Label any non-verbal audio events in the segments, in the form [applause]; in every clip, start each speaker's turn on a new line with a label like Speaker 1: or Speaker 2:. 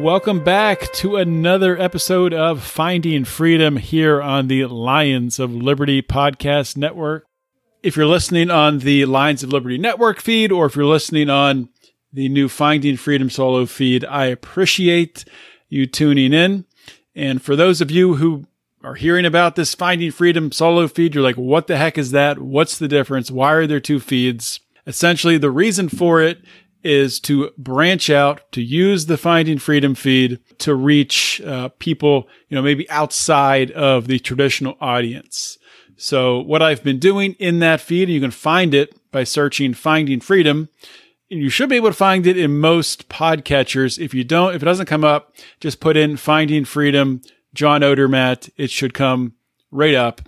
Speaker 1: Welcome back to another episode of Finding Freedom here on the Lions of Liberty Podcast Network. If you're listening on the Lions of Liberty Network feed, or if you're listening on the new Finding Freedom solo feed, I appreciate you tuning in. And for those of you who are hearing about this Finding Freedom solo feed, you're like, what the heck is that? What's the difference? Why are there two feeds? Essentially, the reason for it is to branch out, to use the Finding Freedom feed to reach uh, people, you know, maybe outside of the traditional audience. So what I've been doing in that feed, you can find it by searching Finding Freedom. And you should be able to find it in most podcatchers. If you don't, if it doesn't come up, just put in Finding Freedom, John Odermatt. It should come right up.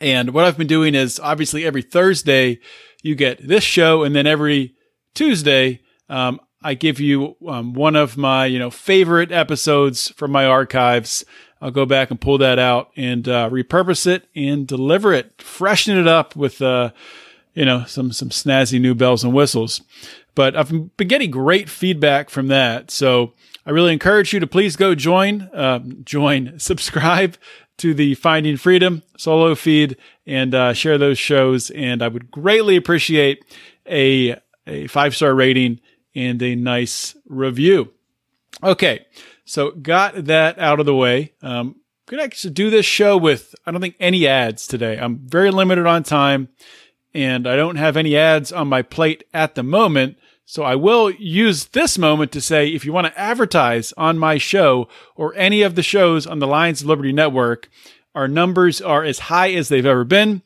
Speaker 1: And what I've been doing is obviously every Thursday, you get this show, and then every Tuesday, um, I give you um, one of my you know favorite episodes from my archives. I'll go back and pull that out and uh, repurpose it and deliver it, freshen it up with uh, you know some some snazzy new bells and whistles. But I've been getting great feedback from that, so I really encourage you to please go join, uh, join, [laughs] subscribe to the Finding Freedom solo feed and uh, share those shows. And I would greatly appreciate a a five star rating and a nice review. Okay, so got that out of the way. Um, gonna actually do this show with I don't think any ads today. I'm very limited on time, and I don't have any ads on my plate at the moment. So I will use this moment to say if you want to advertise on my show or any of the shows on the Lions of Liberty Network, our numbers are as high as they've ever been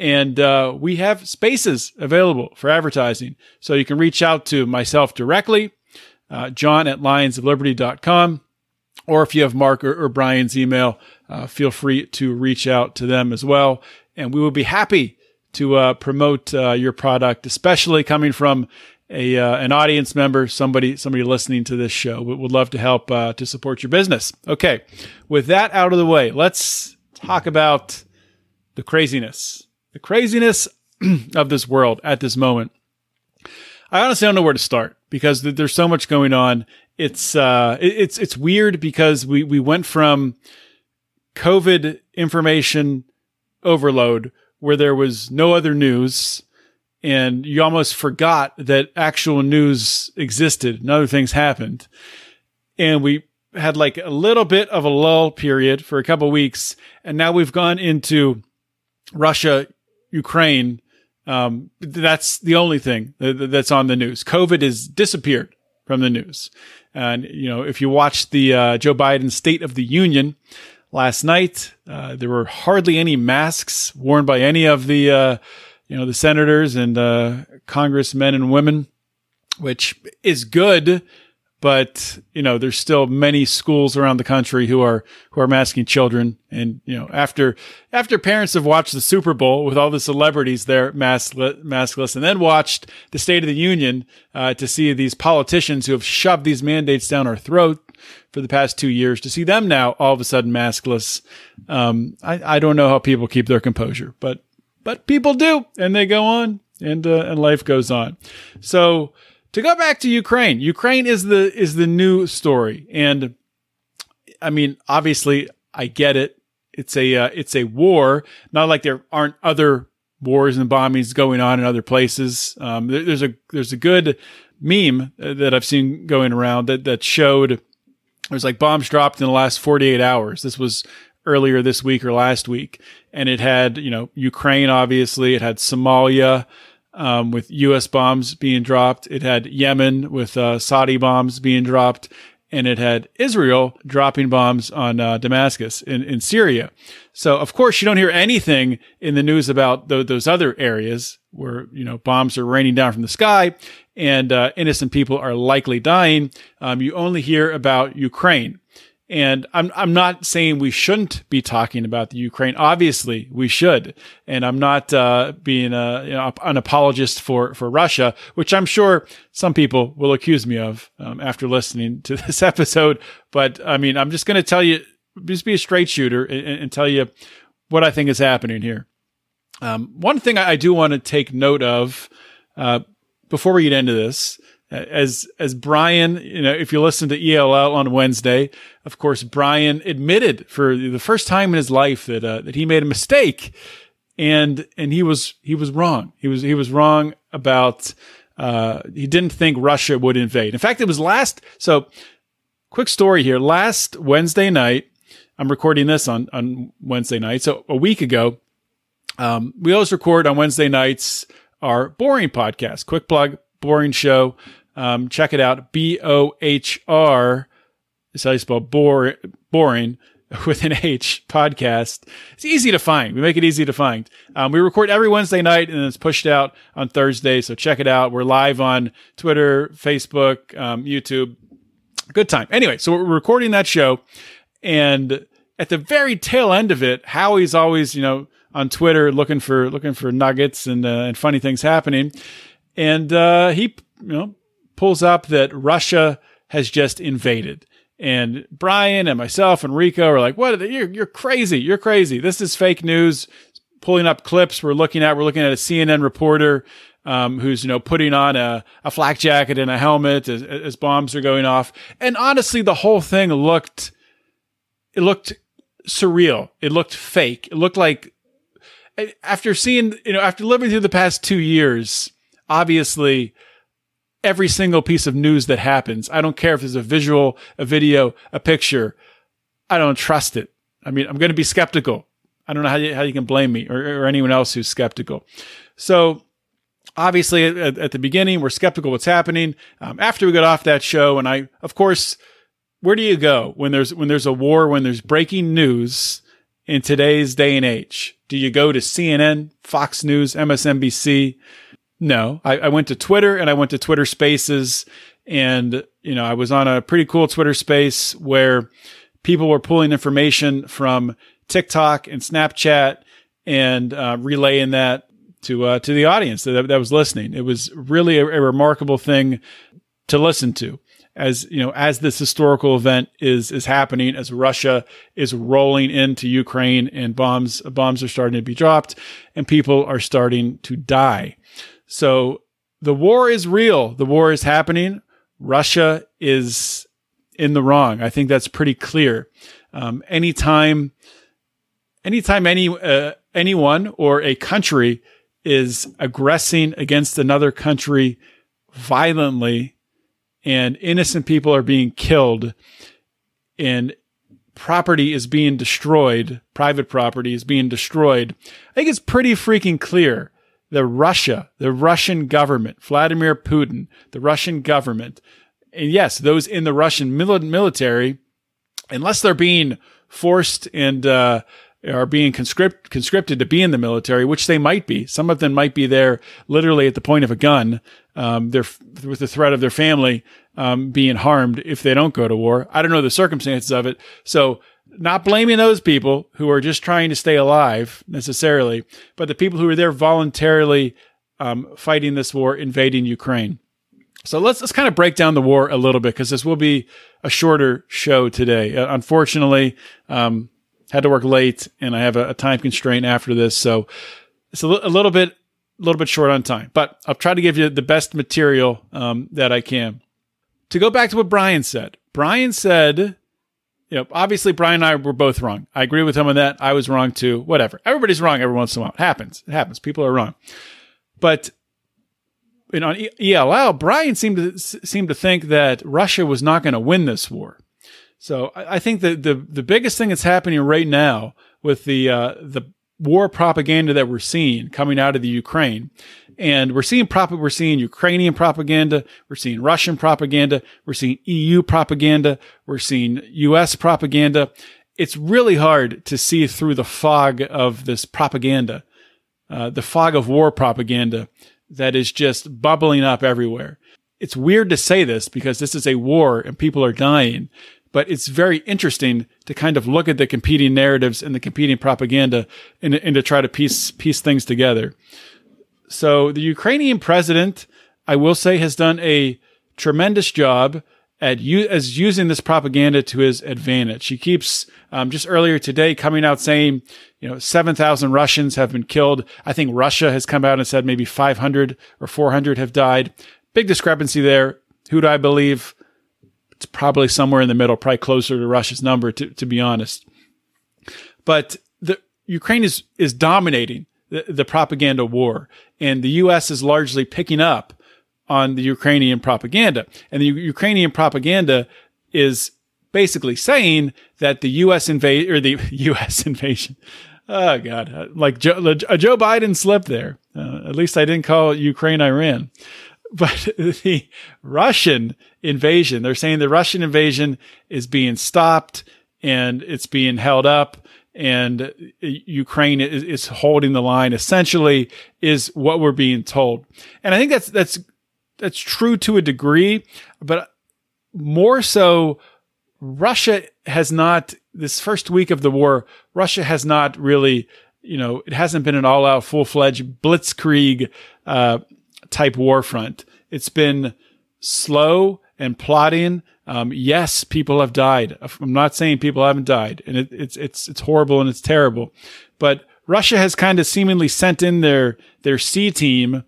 Speaker 1: and uh, we have spaces available for advertising. So you can reach out to myself directly, uh, john at lionsofliberty.com, or if you have Mark or, or Brian's email, uh, feel free to reach out to them as well. And we will be happy to uh, promote uh, your product, especially coming from a uh, an audience member, somebody somebody listening to this show. We would love to help to support your business. Okay, with that out of the way, let's talk about the craziness the craziness [clears throat] of this world at this moment. I honestly don't know where to start because there's so much going on. It's uh, it's it's weird because we we went from COVID information overload where there was no other news and you almost forgot that actual news existed and other things happened. And we had like a little bit of a lull period for a couple weeks and now we've gone into Russia Ukraine, um, that's the only thing that's on the news. COVID has disappeared from the news. And, you know, if you watched the uh, Joe Biden State of the Union last night, uh, there were hardly any masks worn by any of the, uh, you know, the senators and uh, congressmen and women, which is good but you know there's still many schools around the country who are who are masking children. And you know after after parents have watched the super bowl with all the celebrities there maskless, maskless and then watched the state of the union uh, to see these politicians who have shoved these mandates down our throat for the past two years to see them now all of a sudden maskless um, I, I don't know how people keep their composure but but people do and they go on and uh, and life goes on. So to go back to Ukraine, Ukraine is the is the new story, and I mean, obviously, I get it. It's a uh, it's a war. Not like there aren't other wars and bombings going on in other places. Um, there, there's a there's a good meme that I've seen going around that that showed it was like bombs dropped in the last 48 hours. This was earlier this week or last week, and it had you know Ukraine obviously, it had Somalia. Um, with U.S. bombs being dropped, it had Yemen with uh, Saudi bombs being dropped, and it had Israel dropping bombs on uh, Damascus in, in Syria. So, of course, you don't hear anything in the news about th- those other areas where, you know, bombs are raining down from the sky and uh, innocent people are likely dying. Um, you only hear about Ukraine. And I'm I'm not saying we shouldn't be talking about the Ukraine. Obviously, we should. And I'm not uh, being a, you know, an apologist for for Russia, which I'm sure some people will accuse me of um, after listening to [laughs] this episode. But I mean, I'm just going to tell you, just be a straight shooter and, and, tell you what I think is happening here. Um, one thing I do want to take note of uh, before we get into this as as Brian, you know, if you listen to ELL on Wednesday, of course, Brian admitted for the first time in his life that uh, that he made a mistake, and and he was he was wrong. He was he was wrong about uh, he didn't think Russia would invade. In fact, it was last. So, quick story here. Last Wednesday night, I'm recording this on on Wednesday night. So a week ago, um, we always record on Wednesday nights our boring podcast. Quick plug, boring show. Um, check it out. B O H R. Is how you spell boring [laughs] with an H podcast. It's easy to find. We make it easy to find. Um, we record every Wednesday night and it's pushed out on Thursday. So check it out. We're live on Twitter, Facebook, um, YouTube. Good time. Anyway, so we're recording that show. And at the very tail end of it, Howie's always, you know, on Twitter looking for, looking for nuggets and, uh, and funny things happening. And, uh, he, you know, pulls up that Russia has just invaded. And Brian and myself and Rico are like, "What? You're you're crazy! You're crazy! This is fake news." Pulling up clips we're looking at. We're looking at a CNN reporter um, who's you know putting on a, a flak jacket and a helmet as, as bombs are going off. And honestly, the whole thing looked it looked surreal. It looked fake. It looked like after seeing you know after living through the past two years, obviously every single piece of news that happens. I don't care if there's a visual, a video, a picture. I don't trust it. I mean, I'm going to be skeptical. I don't know how you, how you can blame me or, or anyone else who's skeptical. So obviously at, at, the beginning, we're skeptical what's happening. Um, after we got off that show, and I, of course, where do you go when there's, when there's a war, when there's breaking news in today's day and age? Do you go to CNN, Fox News, MSNBC? No, I, I went to Twitter and I went to Twitter Spaces, and you know I was on a pretty cool Twitter Space where people were pulling information from TikTok and Snapchat and uh, relaying that to uh, to the audience that, that was listening. It was really a, a, remarkable thing to listen to, as you know, as this historical event is is happening, as Russia is rolling into Ukraine and bombs bombs are starting to be dropped, and people are starting to die. So the war is real. The war is happening. Russia is in the wrong. I think that's pretty clear. Um, anytime, anytime any uh, anyone or a country is aggressing against another country violently, and innocent people are being killed, and property is being destroyed, private property is being destroyed. I think it's pretty freaking clear the Russia, the Russian government, Vladimir Putin, the Russian government, and yes, those in the Russian military, unless they're being forced and uh, are being conscript- conscripted to be in the military, which they might be. Some of them might be there literally at the point of a gun, um, they're with the threat of their family um, being harmed if they don't go to war. I don't know the circumstances of it. So not blaming those people who are just trying to stay alive necessarily, but the people who are there voluntarily um, fighting this war, invading Ukraine. So let's let's kind of break down the war a little bit because this will be a shorter show today. Uh, unfortunately, um, had to work late and I have a, a time constraint after this, so it's a, l- a little bit a little bit short on time. But I'll try to give you the best material um, that I can. To go back to what Brian said, Brian said you obviously Brian and I were both wrong. I agree with him on that. I was wrong too. Whatever. Everybody's wrong every once in a while. It happens. It happens. People are wrong. But and on ELL, Brian seemed to seemed to think that Russia was not going to win this war. So I, I think that the the biggest thing that's happening right now with the uh, the war propaganda that we're seeing coming out of the Ukraine, and we're seeing prop- we're seeing Ukrainian propaganda, we're seeing Russian propaganda, we're seeing EU propaganda, we're seeing US propaganda. It's really hard to see through the fog of this propaganda, uh, the fog of war propaganda that is just bubbling up everywhere. It's weird to say this because this is a war and people are dying, but it's very interesting to kind of look at the competing narratives and the competing propaganda and, and to try to piece piece things together. So the Ukrainian president, I will say, has done a tremendous job at u- as using this propaganda to his advantage. He keeps um, just earlier today coming out saying, you know, seven thousand Russians have been killed. I think Russia has come out and said maybe five hundred or four hundred have died. Big discrepancy there. Who do I believe? It's probably somewhere in the middle, probably closer to Russia's number, to, to be honest. But the Ukraine is is dominating the, the propaganda war, and the U.S. is largely picking up on the Ukrainian propaganda. And the U- Ukrainian propaganda is basically saying that the U.S. invade or the [laughs] U.S. invasion. Oh God, uh, like Joe, a Joe Biden slip there. Uh, at least I didn't call Ukraine Iran, but [laughs] the Russian invasion. They're saying the Russian invasion is being stopped and it's being held up and Ukraine is, is, holding the line essentially is what we're being told. And I think that's, that's that's true to a degree, but more so, Russia has not, this first week of the war, Russia has not really, you know, it hasn't been an all out, full fledged blitzkrieg uh, type warfront. It's been slow and plotting. Um, yes, people have died. I'm not saying people haven't died, and it, it's it's it's horrible and it's terrible, but Russia has kind of seemingly sent in their their C team,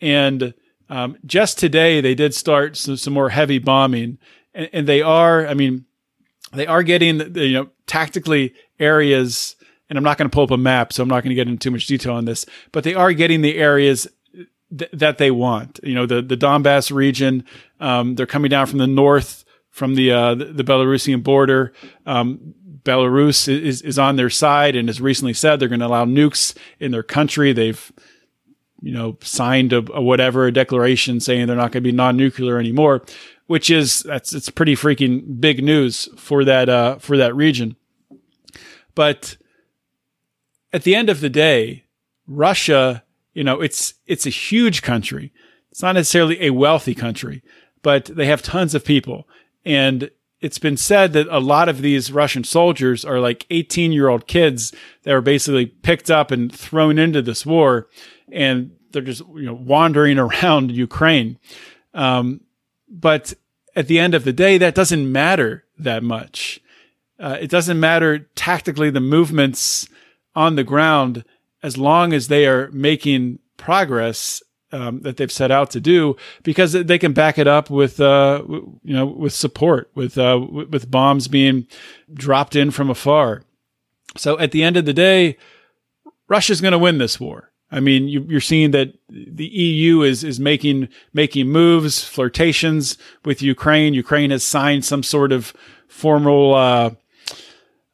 Speaker 1: and um, just today, they did start some, some more heavy bombing, and, and, they are, I mean, they are getting, you know, tactically areas. And I'm not going to pull up a map, so I'm not going to get into too much detail on this. But they are getting the areas th- that they want. You know, the the Donbass region. Um, they're coming down from the north, from the uh, the, Belarusian border. Um, Belarus is is on their side and has recently said they're going to allow nukes in their country. They've you know, signed a, a whatever a declaration saying they're not going to be non-nuclear anymore, which is that's it's pretty freaking big news for that uh, for that region. But at the end of the day, Russia, you know, it's it's a huge country. It's not necessarily a wealthy country, but they have tons of people, and it's been said that a lot of these Russian soldiers are like 18 year old kids that were basically picked up and thrown into this war and they're just you know wandering [laughs] around Ukraine. Um, but at the end of the day, that doesn't matter that much. Uh, it doesn't matter tactically the movements on the ground as long as they are making progress um, that they've set out to do because they can back it up with uh, you know with support with uh, with bombs being dropped in from afar. So at the end of the day, Russia's going to win this war. I mean, you, are seeing that the EU is is making making moves, flirtations with Ukraine. Ukraine has signed some sort of formal. Uh,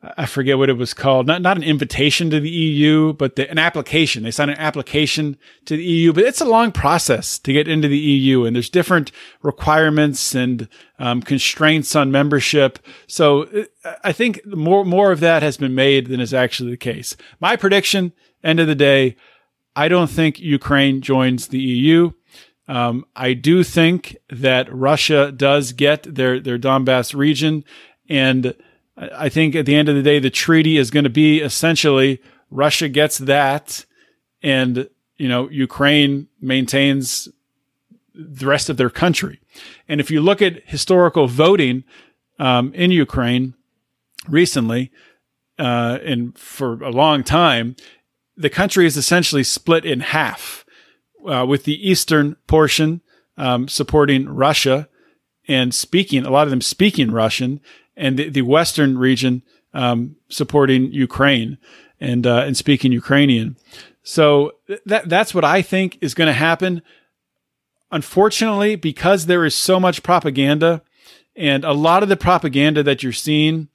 Speaker 1: I forget what it was called. Not not an invitation to the EU, but the, an application. They signed an application to the EU, but it's a long process to get into the EU, and there's different requirements and um, constraints on membership. So uh, I think more more of that has been made than is actually the case. My prediction: end of the day, I don't think Ukraine joins the EU. Um, I do think that Russia does get their their Donbass region, and I think at the end of the day, the treaty is going to be essentially Russia gets that, and you know Ukraine maintains the rest of their country. And if you look at historical voting um, in Ukraine recently, uh, and for a long time, the country is essentially split in half, uh, with the eastern portion um, supporting Russia and speaking, a lot of them speaking Russian, and the, the western region um, supporting Ukraine and uh, and speaking Ukrainian. So that that's what I think is going to happen. unfortunately, because there is so much propaganda, and a lot of the propaganda that you're seeing,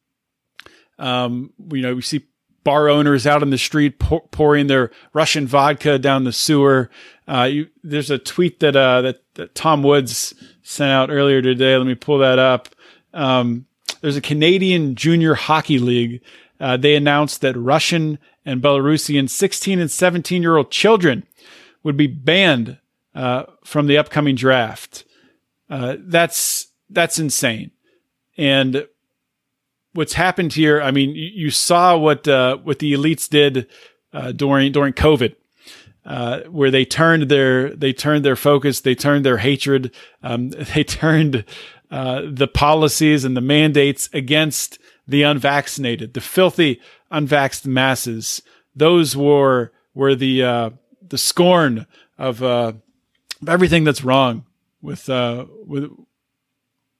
Speaker 1: um, you know, we see bar owners out in the street pour, pouring their Russian vodka down the sewer. Uh, you, there's a tweet that, uh, that, that Tom Woods sent out earlier today. Let me pull that up. Um, there's a Canadian Junior Hockey League. Uh, they announced that Russian and Belarusian 16 and 17 year old children would be banned uh, from the upcoming draft. Uh, that's that's insane. And what's happened here, I mean, you, you saw what uh, what the elites did uh, during during COVID. Uh, where they turned their they turned their focus, they turned their hatred, um, [laughs] they turned uh, the policies and the mandates against the unvaccinated, the filthy unvaxxed masses. Those were were the uh, the scorn of uh, everything that's wrong with uh, with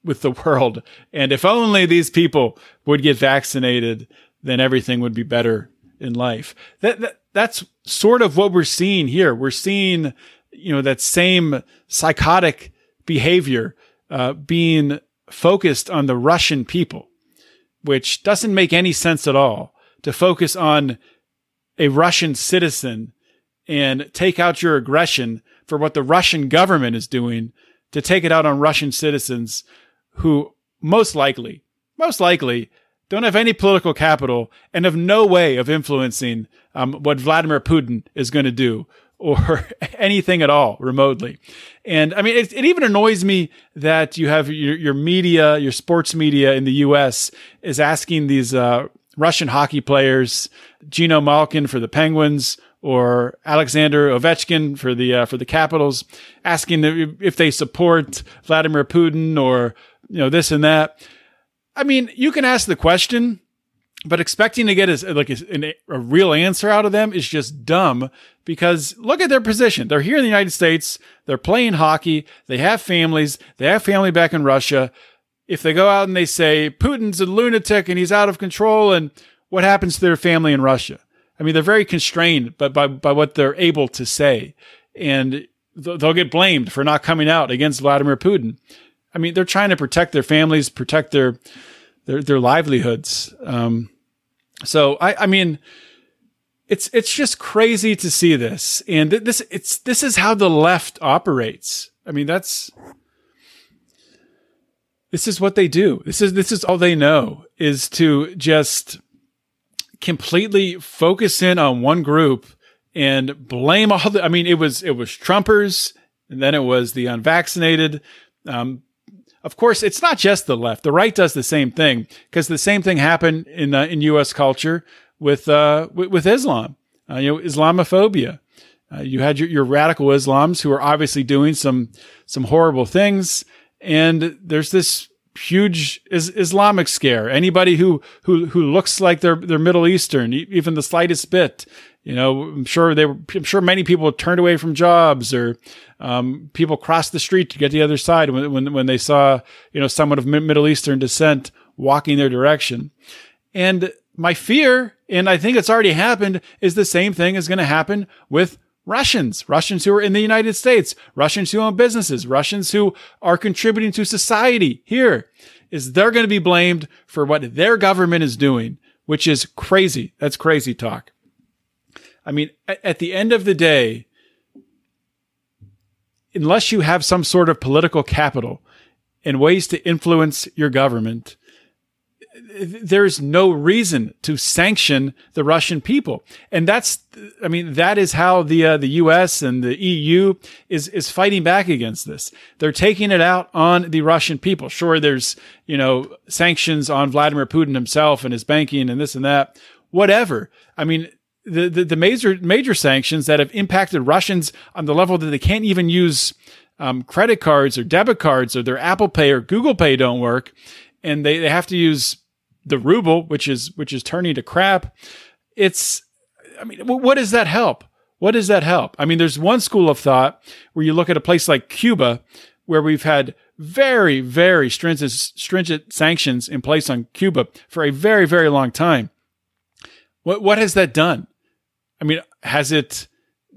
Speaker 1: with the world. And if only these people would get vaccinated, then everything would be better in life. That, that that's sort of what we're seeing here. We're seeing, you know, that same psychotic behavior uh, being focused on the Russian people, which doesn't make any sense at all. To focus on a Russian citizen and take out your aggression for what the Russian government is doing to take it out on Russian citizens who most likely, most likely don't have any political capital and have no way of influencing um, what Vladimir Putin is going to do or [laughs] anything at all remotely. And I mean, it, it even annoys me that you have your, your, media, your sports media in the US is asking these uh, Russian hockey players, Geno Malkin for the Penguins or Alexander Ovechkin for the uh, for the Capitals, asking if they support Vladimir Putin or you know this and that. I mean, you can ask the question, but expecting to get a, like a, a, real answer out of them is just dumb because look at their position. They're here in the United States. They're playing hockey. They have families. They have family back in Russia. If they go out and they say Putin's a lunatic and he's out of control, and what happens to their family in Russia? I mean, they're very constrained by, by, by what they're able to say. And they'll get blamed for not coming out against Vladimir Putin. I mean, they're trying to protect their families, protect their, their, their livelihoods. Um, so I, I mean, it's, it's just crazy to see this. And this, it's, this is how the left operates. I mean, that's, this is what they do. This is, this is all they know is to just, completely focus in on one group and blame all the, I mean, it was, it was Trumpers and then it was the unvaccinated. Um, of course, it's not just the left. The right does the same thing because the same thing happened in uh, in U.S. culture with uh, with, with Islam, uh, you know, Islamophobia. Uh, you had your, your radical Islams who are obviously doing some some horrible things, and there's this huge is Islamic scare. Anybody who who who looks like they're they're Middle Eastern, even the slightest bit, you know, I'm sure they were. I'm sure many people turned away from jobs, or um, people crossed the street to get to the other side when when when they saw you know someone of Middle Eastern descent walking their direction. And my fear, and I think it's already happened, is the same thing is going to happen with Russians, Russians who are in the United States, Russians who own businesses, Russians who are contributing to society here, is they're going to be blamed for what their government is doing, which is crazy. That's crazy talk. I mean, at the end of the day, unless you have some sort of political capital and ways to influence your government, there's no reason to sanction the Russian people, and that's, I mean, that is how the uh, the U.S. and the EU is is fighting back against this. They're taking it out on the Russian people. Sure, there's you know sanctions on Vladimir Putin himself and his banking and this and that. Whatever. I mean, the, the, the major major sanctions that have impacted Russians on the level that they can't even use um, credit cards or debit cards or their Apple Pay or Google Pay don't work, and they, they have to use the ruble, which is which is turning to crap. It's, I mean, what does that help? What does that help? I mean, there's one school of thought where you look at a place like Cuba, where we've had very, very stringent, stringent sanctions in place on Cuba for a very, very long time. What what has that done? I mean, has it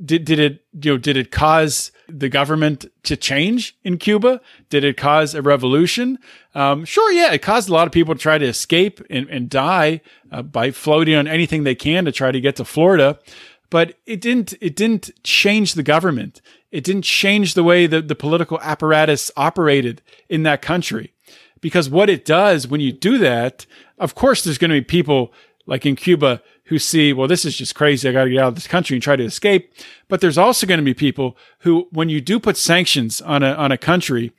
Speaker 1: did did it you know did it cause the government to change in Cuba? Did it cause a revolution? Um, sure, yeah, it caused a lot of people to try to escape and, and die uh, by floating on anything they can to try to get to Florida. But it didn't it didn't change the government. It didn't change the way that the political apparatus operated in that country. Because what it does when you do that, of course, there's going to be people like in Cuba who see, well, this is just crazy. I got to get out of this country and try to escape. But there's also going to be people who, when you do put sanctions on a, on a country,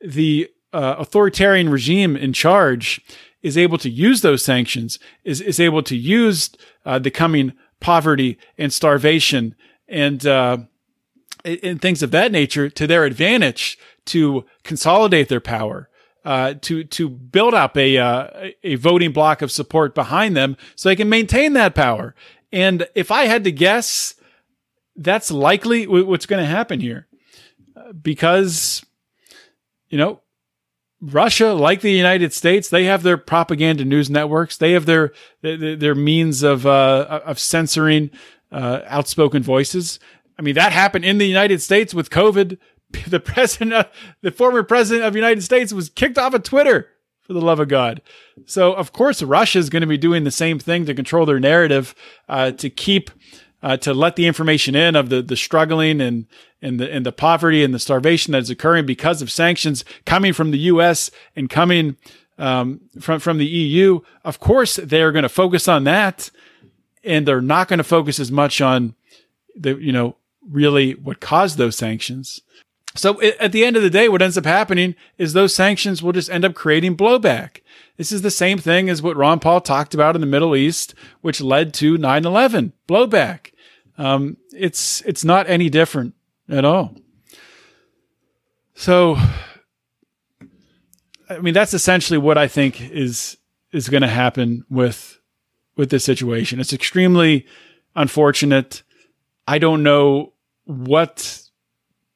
Speaker 1: the uh, authoritarian regime in charge is able to use those sanctions, is, is able to use uh, the coming poverty and starvation and, uh, and things of that nature to their advantage to consolidate their power uh, to to build up a uh, a voting block of support behind them so they can maintain that power. And if I had to guess, that's likely what's going to happen here, because you know Russia, like the United States, they have their propaganda news networks. They have their their, their means of uh, of censoring uh, outspoken voices. I mean, that happened in the United States with COVID [laughs] the president, of, the former president of the United States was kicked off of Twitter for the love of God. So of course Russia is going to be doing the same thing to control their narrative, uh, to keep, uh, to let the information in of the the struggling and and the and the poverty and the starvation that is occurring because of sanctions coming from the U.S. and coming um, from from the EU. Of course, they are going to focus on that, and they're not going to focus as much on the you know really what caused those sanctions. So at the end of the day, what ends up happening is those sanctions will just end up creating blowback. This is the same thing as what Ron Paul talked about in the Middle East, which led to 9-11 blowback. Um, it's, it's not any different at all. So, I mean, that's essentially what I think is, is going to happen with, with this situation. It's extremely unfortunate. I don't know what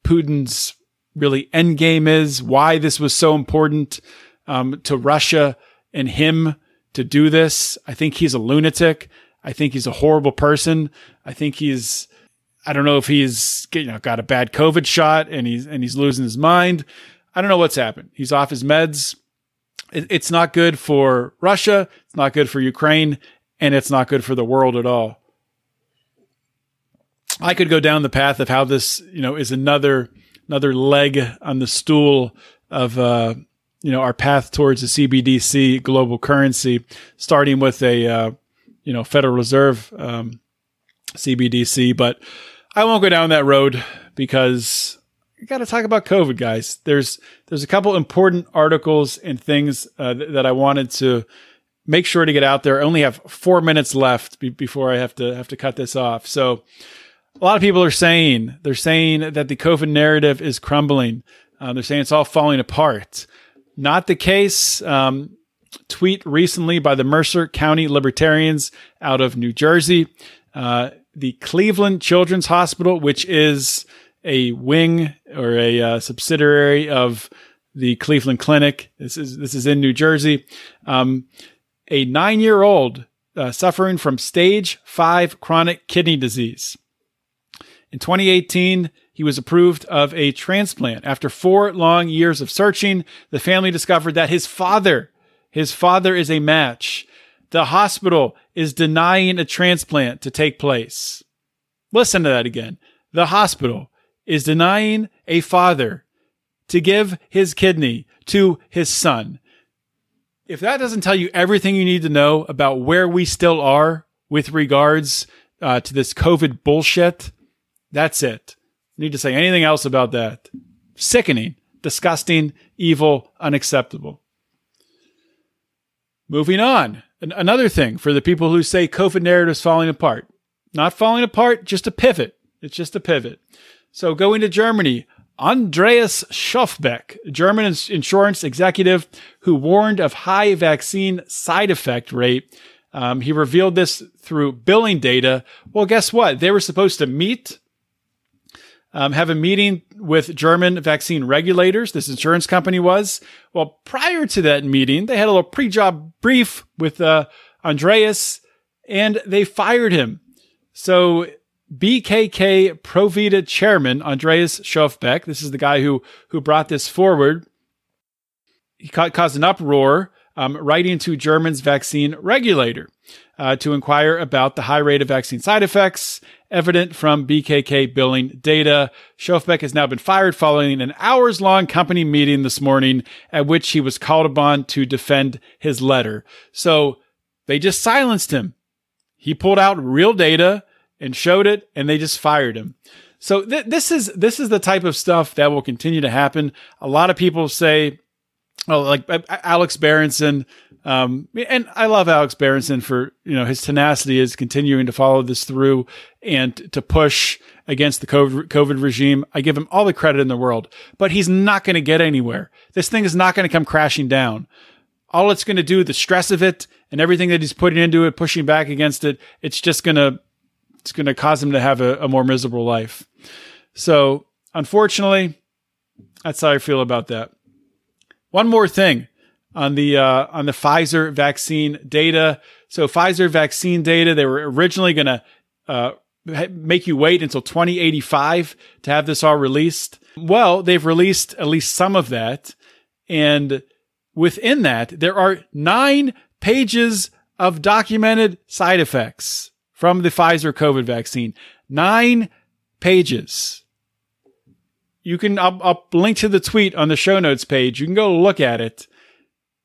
Speaker 1: Putin's really end game is, why this was so important um, to Russia and him to do this. I think he's a lunatic. I think he's a horrible person. I think he's I don't know if he's you know got a bad COVID shot and he's and he's losing his mind. I don't know what's happened. He's off his meds. It, it's not good for Russia. It's not good for Ukraine, and it's not good for the world at all. I could go down the path of how this, you know, is another another leg on the stool of uh, you know our path towards a CBDC global currency, starting with a uh, you know Federal Reserve um, CBDC. But I won't go down that road because you got to talk about COVID, guys. There's there's a couple important articles and things uh, th- that I wanted to make sure to get out there. I only have four minutes left be- before I have to have to cut this off. So a lot of people are saying they're saying that the COVID narrative is crumbling. Uh, they're saying it's all falling apart. Not the case. Um, tweet recently by the Mercer County Libertarians out of New Jersey. Uh, the Cleveland Children's Hospital, which is a wing or a uh, subsidiary of the Cleveland Clinic. This is this is in New Jersey. Um, a nine-year-old uh, suffering from stage five chronic kidney disease in 2018, he was approved of a transplant. After four long years of searching, the family discovered that his father, his father is a match. The hospital is denying a transplant to take place. Listen to that again. The hospital is denying a father to give his kidney to his son. If that doesn't tell you everything you need to know about where we still are with regards uh, to this COVID bullshit, that's it. Need to say anything else about that. Sickening, disgusting, evil, unacceptable. Moving on. Another thing for the people who say COVID narrative is falling apart. Not falling apart, just a pivot. It's just a pivot. So going to Germany, Andreas Schöfbeck, German insurance executive who warned of high vaccine side effect rate. Um, he revealed this through billing data. Well, guess what? They were supposed to meet um, have a meeting with German vaccine regulators. This insurance company was. Well, prior to that meeting, they had a little pre-job brief with uh, Andreas, and they fired him. So BKK ProVita chairman Andreas Schöfbeck, this is the guy who who brought this forward. He ca- caused an uproar, um, writing to German's vaccine regulator uh, to inquire about the high rate of vaccine side effects evident from BKK billing data. Schöfbeck has now been fired following an hours long company meeting this morning at which he was called upon to defend his letter. So they just silenced him. He pulled out real data and showed it, and they just fired him. So th- this is this is the type of stuff that will continue to happen. A lot of people say, "Oh, like Alex Berenson." Um, and I love Alex Berenson for you know his tenacity is continuing to follow this through and to push against the COVID, regime. I give him all the credit in the world, but he's not going to get anywhere. This thing is not going to come crashing down. All it's going to do, the stress of it and everything that he's putting into it, pushing back against it, it's just going to it's going to cause him to have a, a more miserable life. So, unfortunately, that's how I feel about that. One more thing on the uh, on the Pfizer vaccine data. So, Pfizer vaccine data, they were originally going to uh, make you wait until 2085 to have this all released. Well, they've released at least some of that, and within that, there are nine pages of documented side effects from the Pfizer COVID vaccine. Nine pages. You can, I'll, I'll, link to the tweet on the show notes page. You can go look at it.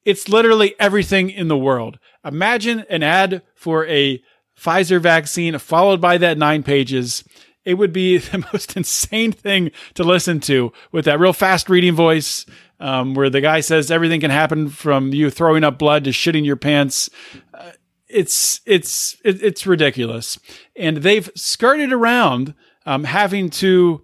Speaker 1: It's literally everything in the world. Imagine an ad for a Pfizer vaccine followed by that nine pages. It would be [laughs] the most insane thing to listen to with that real fast reading voice, um, where the guy says everything can happen from you throwing up blood to shitting your pants. Uh, it's it's it's ridiculous, and they've skirted around um, having to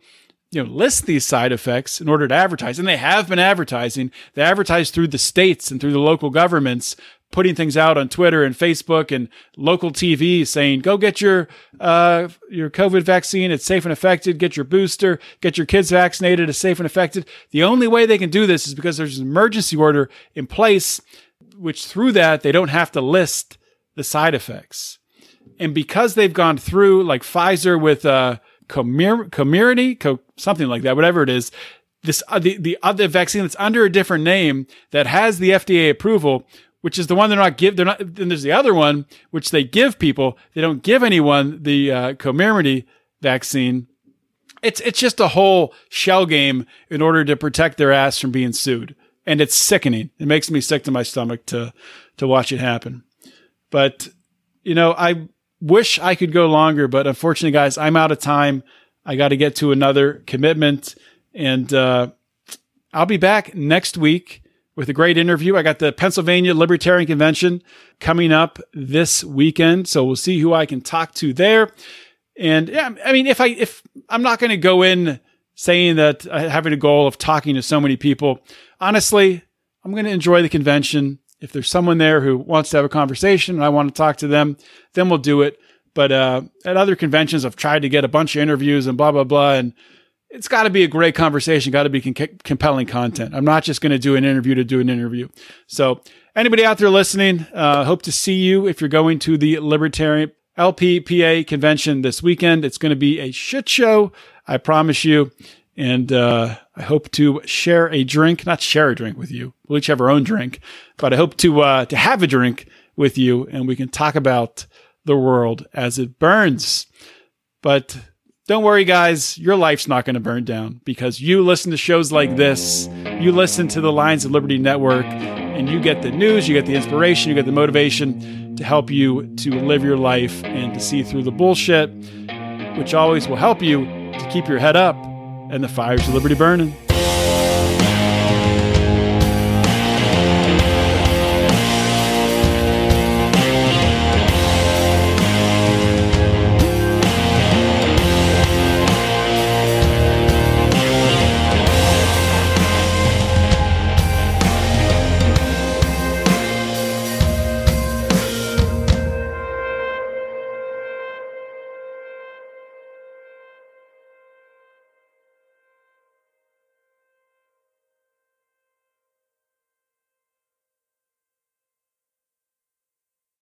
Speaker 1: you know list these side effects in order to advertise, and they have been advertising. They advertise through the states and through the local governments, putting things out on Twitter and Facebook and local TV saying, "Go get your uh, your COVID vaccine; it's safe and effective. Get your booster. Get your kids vaccinated; it's safe and effective." The only way they can do this is because there's an emergency order in place, which through that they don't have to list the side effects. And because they've gone through like Pfizer with uh, Comirnaty, Co- something like that, whatever it is, this uh, the the other vaccine that's under a different name that has the FDA approval, which is the one they're not give. They're not. Then there's the other one which they give people. They don't give anyone the uh, vaccine. It's it's just a whole shell game in order to protect their ass from being sued, and it's sickening. It makes me sick to my stomach to to watch it happen. But, you know, I wish I could go longer, but unfortunately, guys, I'm out of time. I got to get to another commitment. And uh, I'll be back next week with a great interview. I got the Pennsylvania Libertarian Convention coming up this weekend. So we'll see who I can talk to there. And yeah, I mean, if I, if I'm not going to go in saying that I having a goal of talking to so many people, honestly, I'm going to enjoy the convention if there's someone there who wants to have a conversation and I want to talk to them, then we'll do it. But uh, at other conventions, I've tried to get a bunch of interviews and blah blah blah, and it's got to be a great conversation, got to be con- compelling content. I'm not just going to do an interview to do an interview. So anybody out there listening, uh, hope to see you if you're going to the Libertarian LPPA convention this weekend. It's going to be a shit show, I promise you. And uh, I hope to share a drink, not share a drink with you. We'll each have our own drink, but I hope to uh, to have a drink with you, and we can talk about the world as it burns. But don't worry, guys, your life's not going to burn down because you listen to shows like this. You listen to the Lions of Liberty Network, and you get the news, you get the inspiration, you get the motivation to help you to live your life and to see through the bullshit, which always will help you to keep your head up and the fires of liberty burning.